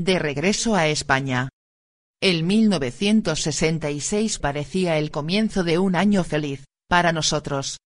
De regreso a España. El 1966 parecía el comienzo de un año feliz, para nosotros.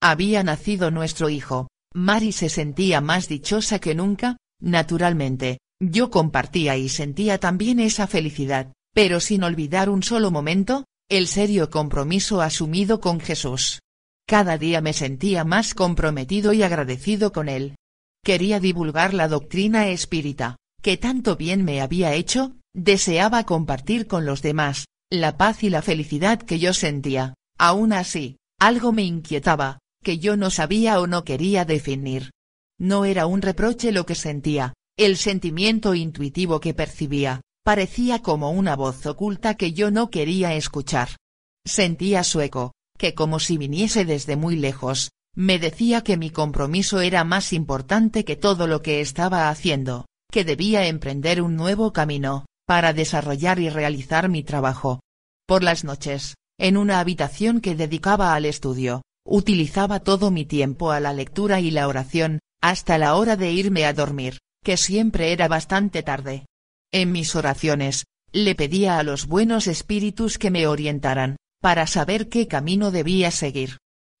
Había nacido nuestro hijo, Mari se sentía más dichosa que nunca, naturalmente, yo compartía y sentía también esa felicidad, pero sin olvidar un solo momento, el serio compromiso asumido con Jesús. Cada día me sentía más comprometido y agradecido con él. Quería divulgar la doctrina espírita, que tanto bien me había hecho, deseaba compartir con los demás, la paz y la felicidad que yo sentía, aún así, algo me inquietaba, que yo no sabía o no quería definir. No era un reproche lo que sentía, el sentimiento intuitivo que percibía, parecía como una voz oculta que yo no quería escuchar. Sentía su eco, que como si viniese desde muy lejos, me decía que mi compromiso era más importante que todo lo que estaba haciendo, que debía emprender un nuevo camino, para desarrollar y realizar mi trabajo. Por las noches, en una habitación que dedicaba al estudio, utilizaba todo mi tiempo a la lectura y la oración, hasta la hora de irme a dormir, que siempre era bastante tarde. En mis oraciones, le pedía a los buenos espíritus que me orientaran, para saber qué camino debía seguir.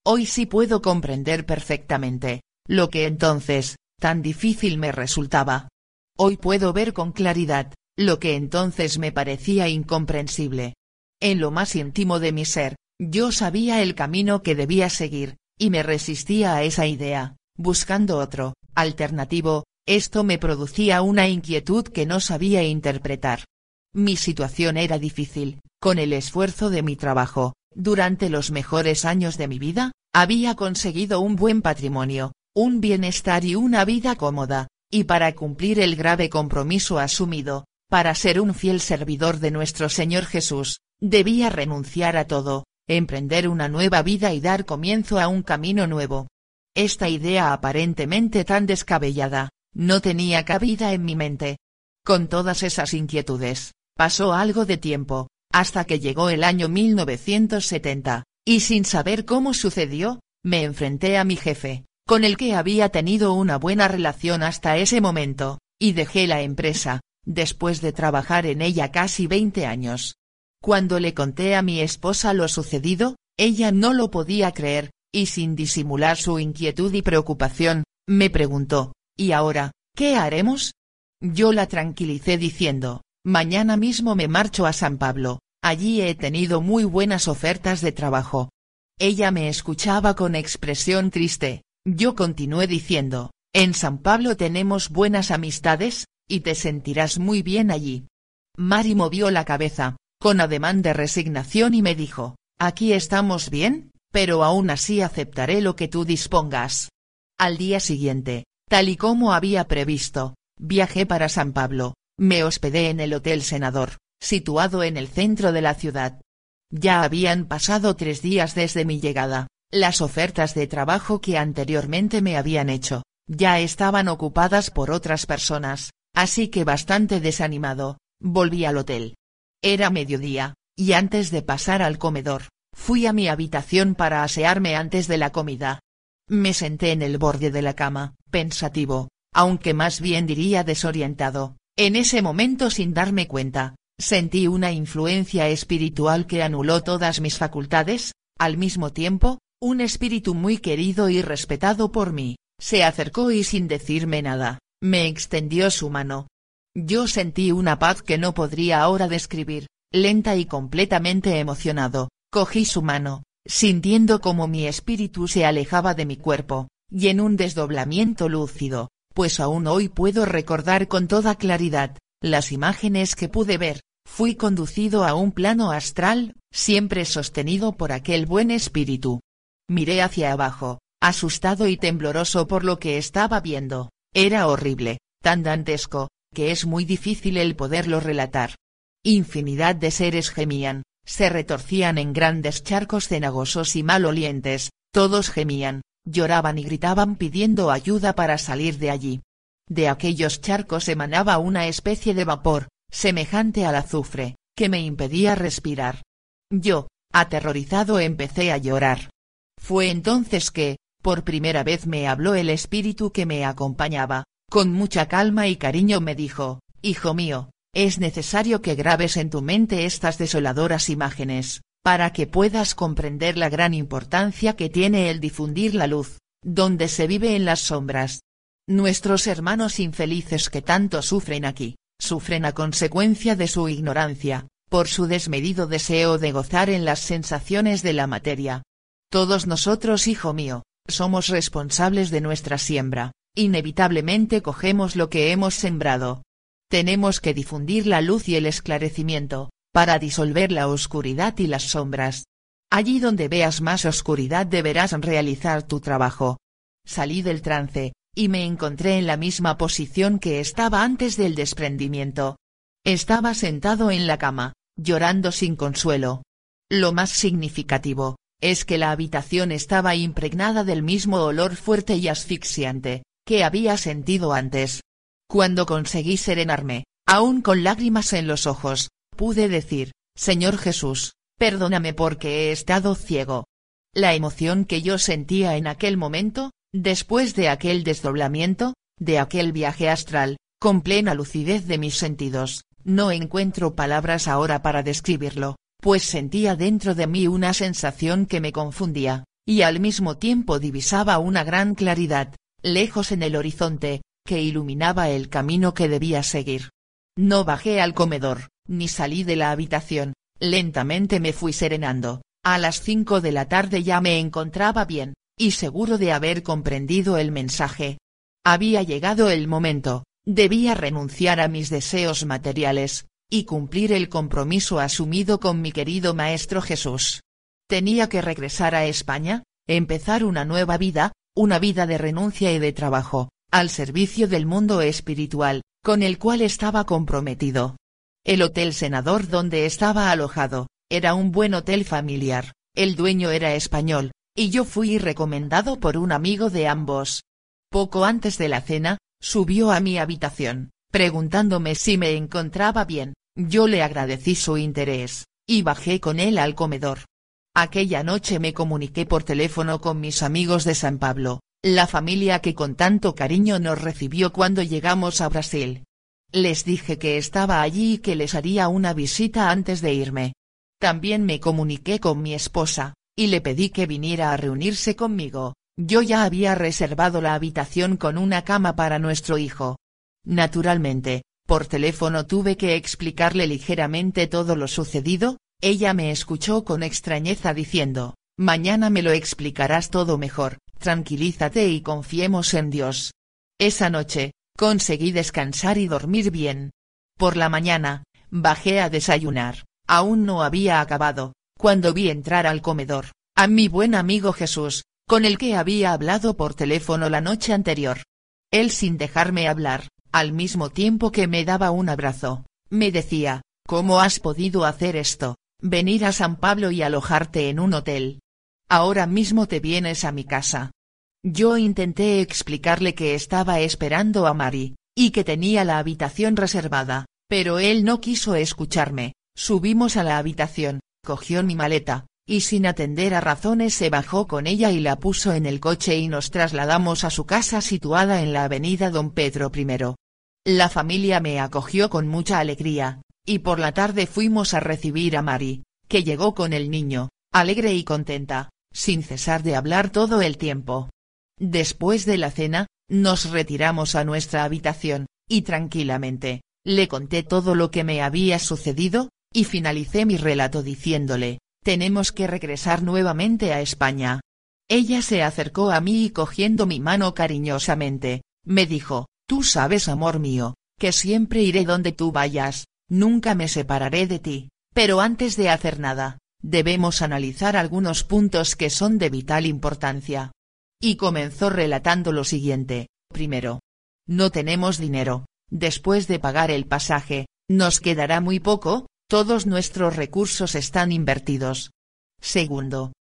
Hoy sí puedo comprender perfectamente, lo que entonces, tan difícil me resultaba. Hoy puedo ver con claridad, lo que entonces me parecía incomprensible. En lo más íntimo de mi ser, yo sabía el camino que debía seguir, y me resistía a esa idea, buscando otro, alternativo, esto me producía una inquietud que no sabía interpretar. Mi situación era difícil, con el esfuerzo de mi trabajo, durante los mejores años de mi vida, había conseguido un buen patrimonio, un bienestar y una vida cómoda, y para cumplir el grave compromiso asumido, para ser un fiel servidor de nuestro Señor Jesús, debía renunciar a todo, emprender una nueva vida y dar comienzo a un camino nuevo. Esta idea aparentemente tan descabellada, no tenía cabida en mi mente. Con todas esas inquietudes, pasó algo de tiempo, hasta que llegó el año 1970, y sin saber cómo sucedió, me enfrenté a mi jefe, con el que había tenido una buena relación hasta ese momento, y dejé la empresa, después de trabajar en ella casi 20 años. Cuando le conté a mi esposa lo sucedido, ella no lo podía creer, y sin disimular su inquietud y preocupación, me preguntó, ¿y ahora, qué haremos? Yo la tranquilicé diciendo, mañana mismo me marcho a San Pablo, allí he tenido muy buenas ofertas de trabajo. Ella me escuchaba con expresión triste, yo continué diciendo, en San Pablo tenemos buenas amistades, y te sentirás muy bien allí. Mari movió la cabeza, con ademán de resignación y me dijo, aquí estamos bien, pero aún así aceptaré lo que tú dispongas. Al día siguiente, tal y como había previsto, viajé para San Pablo, me hospedé en el Hotel Senador, situado en el centro de la ciudad. Ya habían pasado tres días desde mi llegada, las ofertas de trabajo que anteriormente me habían hecho, ya estaban ocupadas por otras personas, así que bastante desanimado, volví al hotel. Era mediodía, y antes de pasar al comedor, fui a mi habitación para asearme antes de la comida. Me senté en el borde de la cama, pensativo, aunque más bien diría desorientado, en ese momento sin darme cuenta, sentí una influencia espiritual que anuló todas mis facultades, al mismo tiempo, un espíritu muy querido y respetado por mí, se acercó y sin decirme nada, me extendió su mano. Yo sentí una paz que no podría ahora describir, lenta y completamente emocionado, cogí su mano, sintiendo como mi espíritu se alejaba de mi cuerpo, y en un desdoblamiento lúcido, pues aún hoy puedo recordar con toda claridad, las imágenes que pude ver, fui conducido a un plano astral, siempre sostenido por aquel buen espíritu. Miré hacia abajo, asustado y tembloroso por lo que estaba viendo. Era horrible, tan dantesco, que es muy difícil el poderlo relatar. Infinidad de seres gemían, se retorcían en grandes charcos cenagosos y malolientes, todos gemían, lloraban y gritaban pidiendo ayuda para salir de allí. De aquellos charcos emanaba una especie de vapor, semejante al azufre, que me impedía respirar. Yo, aterrorizado empecé a llorar. Fue entonces que, por primera vez me habló el espíritu que me acompañaba, con mucha calma y cariño me dijo, Hijo mío, es necesario que grabes en tu mente estas desoladoras imágenes, para que puedas comprender la gran importancia que tiene el difundir la luz, donde se vive en las sombras. Nuestros hermanos infelices que tanto sufren aquí, sufren a consecuencia de su ignorancia, por su desmedido deseo de gozar en las sensaciones de la materia. Todos nosotros, hijo mío, somos responsables de nuestra siembra, inevitablemente cogemos lo que hemos sembrado. Tenemos que difundir la luz y el esclarecimiento, para disolver la oscuridad y las sombras. Allí donde veas más oscuridad deberás realizar tu trabajo. Salí del trance, y me encontré en la misma posición que estaba antes del desprendimiento. Estaba sentado en la cama, llorando sin consuelo. Lo más significativo, es que la habitación estaba impregnada del mismo olor fuerte y asfixiante, que había sentido antes. Cuando conseguí serenarme, aún con lágrimas en los ojos, pude decir, Señor Jesús, perdóname porque he estado ciego. La emoción que yo sentía en aquel momento, Después de aquel desdoblamiento, de aquel viaje astral, con plena lucidez de mis sentidos, no encuentro palabras ahora para describirlo, pues sentía dentro de mí una sensación que me confundía, y al mismo tiempo divisaba una gran claridad, lejos en el horizonte, que iluminaba el camino que debía seguir. No bajé al comedor, ni salí de la habitación, lentamente me fui serenando, a las cinco de la tarde ya me encontraba bien, y seguro de haber comprendido el mensaje. Había llegado el momento, debía renunciar a mis deseos materiales, y cumplir el compromiso asumido con mi querido Maestro Jesús. Tenía que regresar a España, empezar una nueva vida, una vida de renuncia y de trabajo, al servicio del mundo espiritual, con el cual estaba comprometido. El Hotel Senador donde estaba alojado, era un buen hotel familiar, el dueño era español, y yo fui recomendado por un amigo de ambos. Poco antes de la cena, subió a mi habitación, preguntándome si me encontraba bien, yo le agradecí su interés, y bajé con él al comedor. Aquella noche me comuniqué por teléfono con mis amigos de San Pablo, la familia que con tanto cariño nos recibió cuando llegamos a Brasil. Les dije que estaba allí y que les haría una visita antes de irme. También me comuniqué con mi esposa, y le pedí que viniera a reunirse conmigo, yo ya había reservado la habitación con una cama para nuestro hijo. Naturalmente, por teléfono tuve que explicarle ligeramente todo lo sucedido, ella me escuchó con extrañeza diciendo, mañana me lo explicarás todo mejor, tranquilízate y confiemos en Dios. Esa noche, conseguí descansar y dormir bien. Por la mañana, bajé a desayunar, aún no había acabado, cuando vi entrar al comedor, a mi buen amigo Jesús, con el que había hablado por teléfono la noche anterior. Él sin dejarme hablar, al mismo tiempo que me daba un abrazo, me decía, ¿cómo has podido hacer esto, venir a San Pablo y alojarte en un hotel? Ahora mismo te vienes a mi casa. Yo intenté explicarle que estaba esperando a Mari, y que tenía la habitación reservada, pero él no quiso escucharme, subimos a la habitación, cogió mi maleta, y sin atender a razones se bajó con ella y la puso en el coche y nos trasladamos a su casa situada en la avenida Don Pedro I. La familia me acogió con mucha alegría, y por la tarde fuimos a recibir a Mari, que llegó con el niño, alegre y contenta, sin cesar de hablar todo el tiempo. Después de la cena, nos retiramos a nuestra habitación, y tranquilamente, le conté todo lo que me había sucedido, y finalicé mi relato diciéndole, tenemos que regresar nuevamente a España. Ella se acercó a mí y cogiendo mi mano cariñosamente, me dijo, tú sabes amor mío, que siempre iré donde tú vayas, nunca me separaré de ti, pero antes de hacer nada, debemos analizar algunos puntos que son de vital importancia. Y comenzó relatando lo siguiente, primero. No tenemos dinero, después de pagar el pasaje, nos quedará muy poco, todos nuestros recursos están invertidos. Segundo.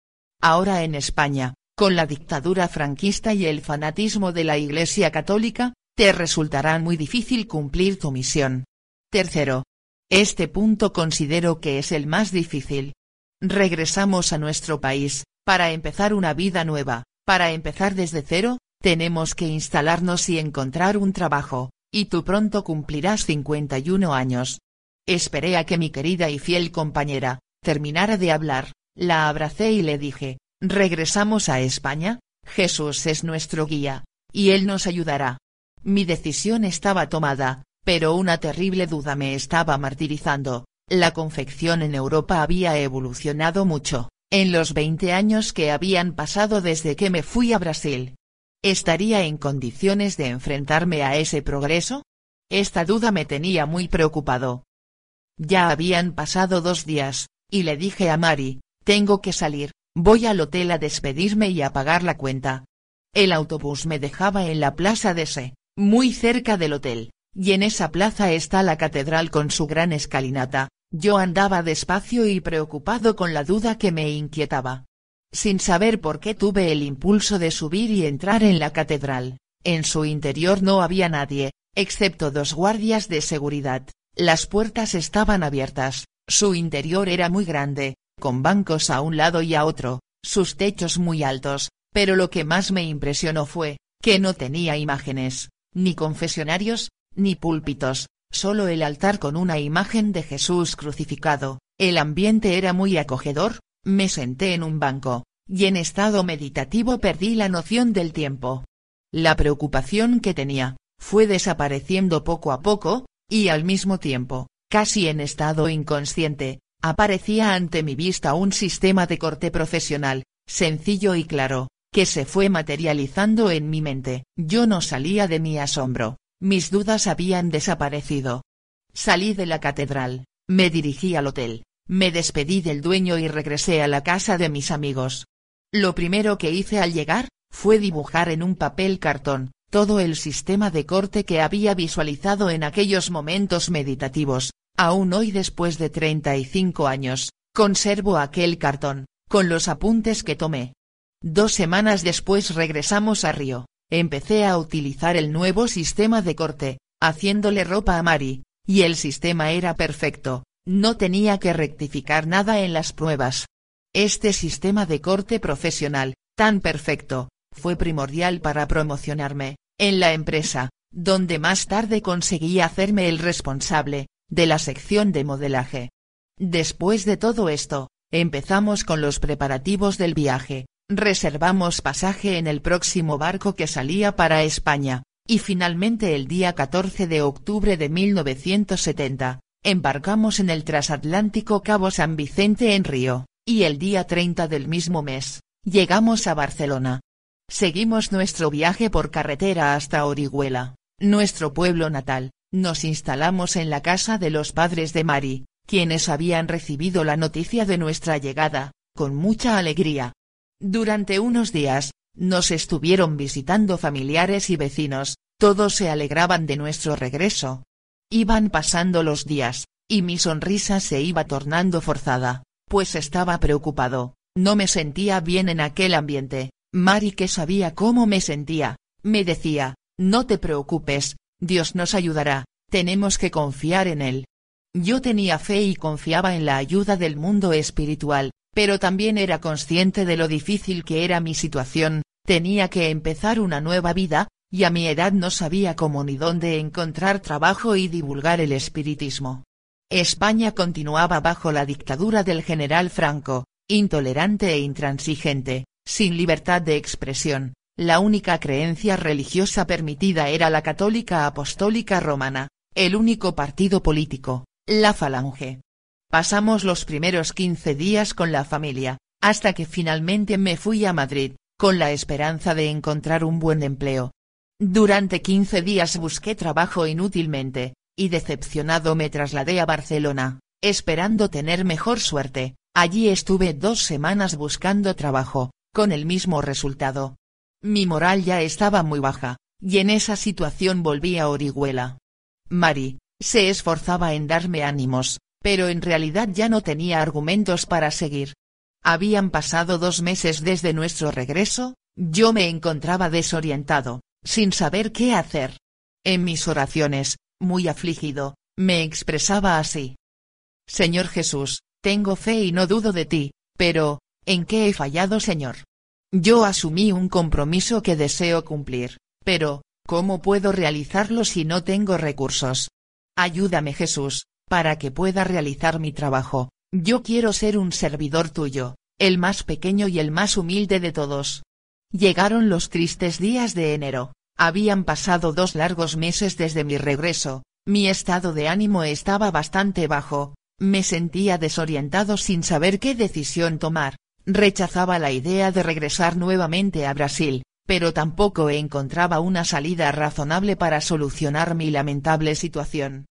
Ahora en España, con la dictadura franquista y el fanatismo de la Iglesia Católica, te resultará muy difícil cumplir tu misión. Tercero. Este punto considero que es el más difícil. Regresamos a nuestro país, para empezar una vida nueva, para empezar desde cero, tenemos que instalarnos y encontrar un trabajo, y tú pronto cumplirás 51 años. Esperé a que mi querida y fiel compañera, terminara de hablar, la abracé y le dije, regresamos a España, Jesús es nuestro guía, y Él nos ayudará. Mi decisión estaba tomada, pero una terrible duda me estaba martirizando, la confección en Europa había evolucionado mucho, en los 20 años que habían pasado desde que me fui a Brasil. ¿Estaría en condiciones de enfrentarme a ese progreso? Esta duda me tenía muy preocupado. Ya habían pasado dos días, y le dije a Mari, tengo que salir, voy al hotel a despedirme y a pagar la cuenta. El autobús me dejaba en la plaza de Se, muy cerca del hotel, y en esa plaza está la catedral con su gran escalinata, yo andaba despacio y preocupado con la duda que me inquietaba. Sin saber por qué tuve el impulso de subir y entrar en la catedral, en su interior no había nadie, excepto dos guardias de seguridad, las puertas estaban abiertas, su interior era muy grande, con bancos a un lado y a otro, sus techos muy altos, pero lo que más me impresionó fue, que no tenía imágenes, ni confesionarios, ni púlpitos, solo el altar con una imagen de Jesús crucificado, el ambiente era muy acogedor, me senté en un banco, y en estado meditativo perdí la noción del tiempo. La preocupación que tenía, fue desapareciendo poco a poco, y al mismo tiempo, casi en estado inconsciente, aparecía ante mi vista un sistema de corte profesional, sencillo y claro, que se fue materializando en mi mente. Yo no salía de mi asombro, mis dudas habían desaparecido. Salí de la catedral, me dirigí al hotel, me despedí del dueño y regresé a la casa de mis amigos. Lo primero que hice al llegar, fue dibujar en un papel cartón, todo el sistema de corte que había visualizado en aquellos momentos meditativos, aún hoy después de 35 años, conservo aquel cartón, con los apuntes que tomé. Dos semanas después regresamos a Río, empecé a utilizar el nuevo sistema de corte, haciéndole ropa a Mari, y el sistema era perfecto, no tenía que rectificar nada en las pruebas. Este sistema de corte profesional, tan perfecto, fue primordial para promocionarme, en la empresa, donde más tarde conseguí hacerme el responsable, de la sección de modelaje. Después de todo esto, empezamos con los preparativos del viaje, reservamos pasaje en el próximo barco que salía para España, y finalmente el día 14 de octubre de 1970, embarcamos en el transatlántico Cabo San Vicente en Río, y el día 30 del mismo mes, llegamos a Barcelona, Seguimos nuestro viaje por carretera hasta Orihuela, nuestro pueblo natal, nos instalamos en la casa de los padres de Mari, quienes habían recibido la noticia de nuestra llegada, con mucha alegría. Durante unos días, nos estuvieron visitando familiares y vecinos, todos se alegraban de nuestro regreso. Iban pasando los días, y mi sonrisa se iba tornando forzada, pues estaba preocupado, no me sentía bien en aquel ambiente, Mari que sabía cómo me sentía, me decía, no te preocupes, Dios nos ayudará, tenemos que confiar en Él. Yo tenía fe y confiaba en la ayuda del mundo espiritual, pero también era consciente de lo difícil que era mi situación, tenía que empezar una nueva vida, y a mi edad no sabía cómo ni dónde encontrar trabajo y divulgar el espiritismo. España continuaba bajo la dictadura del general Franco, intolerante e intransigente, sin libertad de expresión, la única creencia religiosa permitida era la católica apostólica romana, el único partido político, la falange. Pasamos los primeros 15 días con la familia, hasta que finalmente me fui a Madrid, con la esperanza de encontrar un buen empleo. Durante 15 días busqué trabajo inútilmente, y decepcionado me trasladé a Barcelona, esperando tener mejor suerte, allí estuve dos semanas buscando trabajo, con el mismo resultado. Mi moral ya estaba muy baja, y en esa situación volví a Orihuela. Mari, se esforzaba en darme ánimos, pero en realidad ya no tenía argumentos para seguir. Habían pasado dos meses desde nuestro regreso, yo me encontraba desorientado, sin saber qué hacer. En mis oraciones, muy afligido, me expresaba así. Señor Jesús, tengo fe y no dudo de ti, pero, ¿en qué he fallado Señor? Yo asumí un compromiso que deseo cumplir, pero, ¿cómo puedo realizarlo si no tengo recursos? Ayúdame Jesús, para que pueda realizar mi trabajo, yo quiero ser un servidor tuyo, el más pequeño y el más humilde de todos. Llegaron los tristes días de enero, habían pasado dos largos meses desde mi regreso, mi estado de ánimo estaba bastante bajo, me sentía desorientado sin saber qué decisión tomar, rechazaba la idea de regresar nuevamente a Brasil, pero tampoco encontraba una salida razonable para solucionar mi lamentable situación.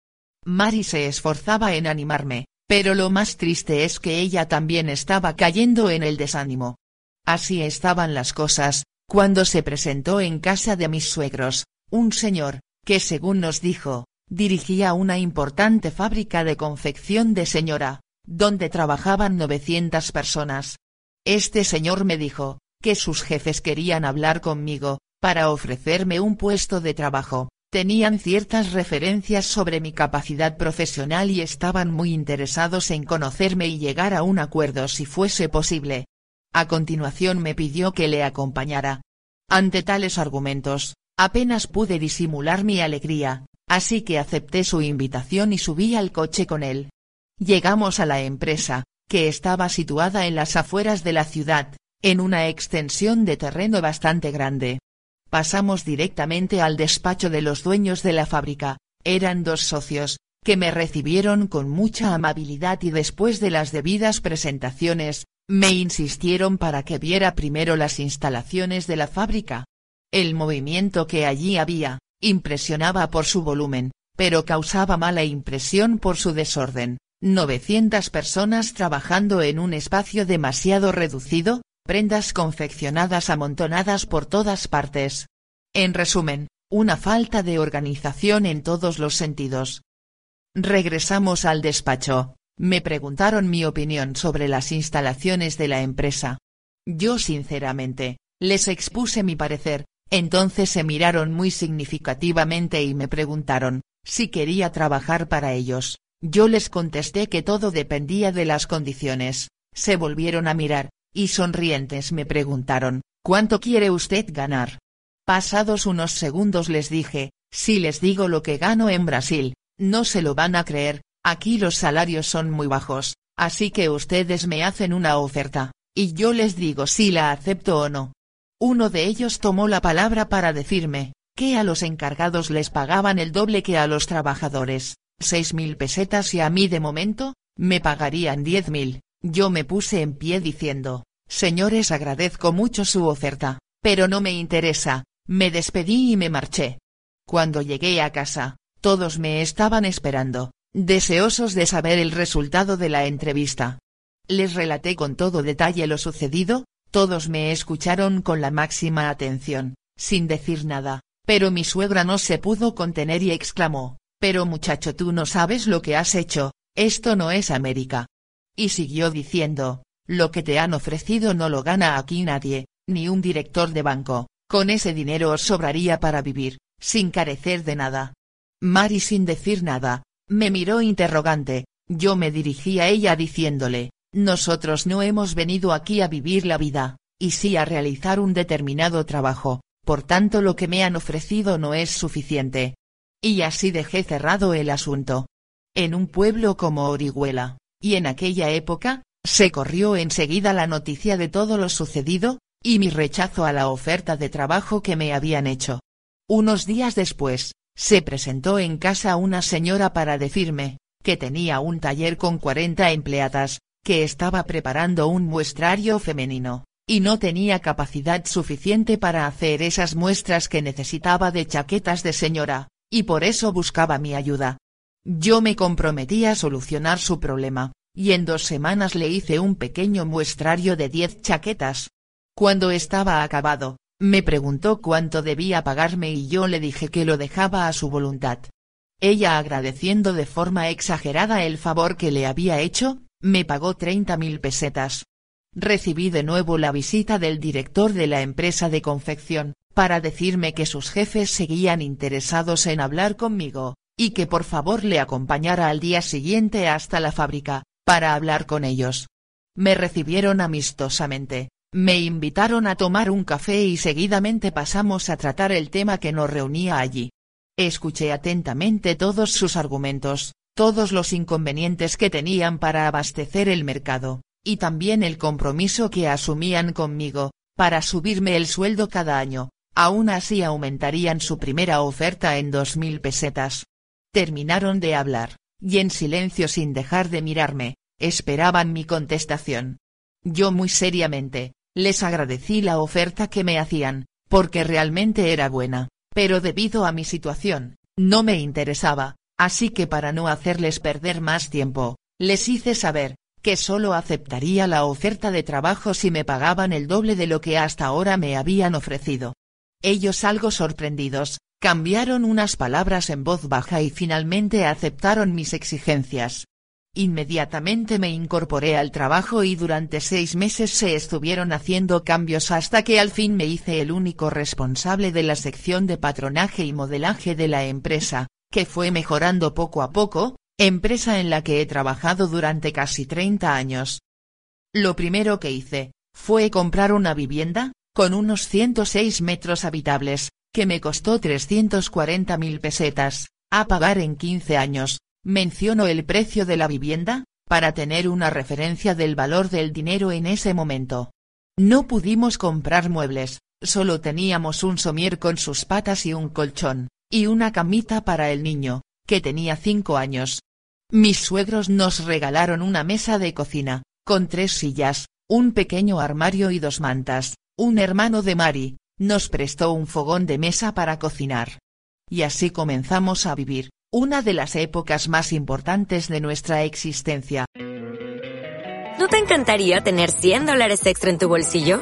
Mari se esforzaba en animarme, pero lo más triste es que ella también estaba cayendo en el desánimo. Así estaban las cosas, cuando se presentó en casa de mis suegros, un señor, que según nos dijo, dirigía una importante fábrica de confección de señora, donde trabajaban 900 personas. Este señor me dijo, que sus jefes querían hablar conmigo, para ofrecerme un puesto de trabajo, tenían ciertas referencias sobre mi capacidad profesional y estaban muy interesados en conocerme y llegar a un acuerdo si fuese posible. A continuación me pidió que le acompañara. Ante tales argumentos, apenas pude disimular mi alegría, así que acepté su invitación y subí al coche con él. Llegamos a la empresa, que estaba situada en las afueras de la ciudad, en una extensión de terreno bastante grande. Pasamos directamente al despacho de los dueños de la fábrica, eran dos socios, que me recibieron con mucha amabilidad y después de las debidas presentaciones, me insistieron para que viera primero las instalaciones de la fábrica. El movimiento que allí había, Impresionaba por su volumen, pero causaba mala impresión por su desorden. 900 personas trabajando en un espacio demasiado reducido, prendas confeccionadas amontonadas por todas partes. En resumen, una falta de organización en todos los sentidos. Regresamos al despacho, me preguntaron mi opinión sobre las instalaciones de la empresa. Yo sinceramente, les expuse mi parecer, entonces se miraron muy significativamente y me preguntaron, si quería trabajar para ellos, yo les contesté que todo dependía de las condiciones, se volvieron a mirar, y sonrientes me preguntaron, ¿cuánto quiere usted ganar? Pasados unos segundos les dije, si les digo lo que gano en Brasil, no se lo van a creer, aquí los salarios son muy bajos, así que ustedes me hacen una oferta, y yo les digo si la acepto o no. Uno de ellos tomó la palabra para decirme, que a los encargados les pagaban el doble que a los trabajadores, seis mil pesetas y a mí de momento, me pagarían diez mil, yo me puse en pie diciendo, señores agradezco mucho su oferta, pero no me interesa, me despedí y me marché. Cuando llegué a casa, todos me estaban esperando, deseosos de saber el resultado de la entrevista. Les relaté con todo detalle lo sucedido, todos me escucharon con la máxima atención, sin decir nada, pero mi suegra no se pudo contener y exclamó, pero muchacho tú no sabes lo que has hecho, esto no es América. Y siguió diciendo, lo que te han ofrecido no lo gana aquí nadie, ni un director de banco, con ese dinero os sobraría para vivir, sin carecer de nada. Mari sin decir nada, me miró interrogante, yo me dirigí a ella diciéndole, nosotros no hemos venido aquí a vivir la vida, y sí a realizar un determinado trabajo, por tanto lo que me han ofrecido no es suficiente. Y así dejé cerrado el asunto. En un pueblo como Orihuela, y en aquella época, se corrió enseguida la noticia de todo lo sucedido, y mi rechazo a la oferta de trabajo que me habían hecho. Unos días después, se presentó en casa una señora para decirme, que tenía un taller con 40 empleadas, que estaba preparando un muestrario femenino, y no tenía capacidad suficiente para hacer esas muestras que necesitaba de chaquetas de señora, y por eso buscaba mi ayuda. Yo me comprometí a solucionar su problema, y en dos semanas le hice un pequeño muestrario de diez chaquetas. Cuando estaba acabado, me preguntó cuánto debía pagarme y yo le dije que lo dejaba a su voluntad. Ella agradeciendo de forma exagerada el favor que le había hecho, me pagó 30 mil pesetas. Recibí de nuevo la visita del director de la empresa de confección, para decirme que sus jefes seguían interesados en hablar conmigo, y que por favor le acompañara al día siguiente hasta la fábrica, para hablar con ellos. Me recibieron amistosamente, me invitaron a tomar un café y seguidamente pasamos a tratar el tema que nos reunía allí. Escuché atentamente todos sus argumentos, todos los inconvenientes que tenían para abastecer el mercado, y también el compromiso que asumían conmigo, para subirme el sueldo cada año, aún así aumentarían su primera oferta en dos mil pesetas. Terminaron de hablar, y en silencio sin dejar de mirarme, esperaban mi contestación. Yo muy seriamente, les agradecí la oferta que me hacían, porque realmente era buena, pero debido a mi situación, no me interesaba, así que para no hacerles perder más tiempo, les hice saber, que solo aceptaría la oferta de trabajo si me pagaban el doble de lo que hasta ahora me habían ofrecido. Ellos algo sorprendidos, cambiaron unas palabras en voz baja y finalmente aceptaron mis exigencias. Inmediatamente me incorporé al trabajo y durante seis meses se estuvieron haciendo cambios hasta que al fin me hice el único responsable de la sección de patronaje y modelaje de la empresa, que fue mejorando poco a poco, empresa en la que he trabajado durante casi 30 años. Lo primero que hice, fue comprar una vivienda, con unos 106 metros habitables, que me costó 340 mil pesetas, a pagar en 15 años, Menciono el precio de la vivienda, para tener una referencia del valor del dinero en ese momento. No pudimos comprar muebles, solo teníamos un somier con sus patas y un colchón, y una camita para el niño, que tenía cinco años. Mis suegros nos regalaron una mesa de cocina, con tres sillas, un pequeño armario y dos mantas, un hermano de Mari, nos prestó un fogón de mesa para cocinar. Y así comenzamos a vivir, una de las épocas más importantes de nuestra existencia. ¿No te encantaría tener 100 dólares extra en tu bolsillo?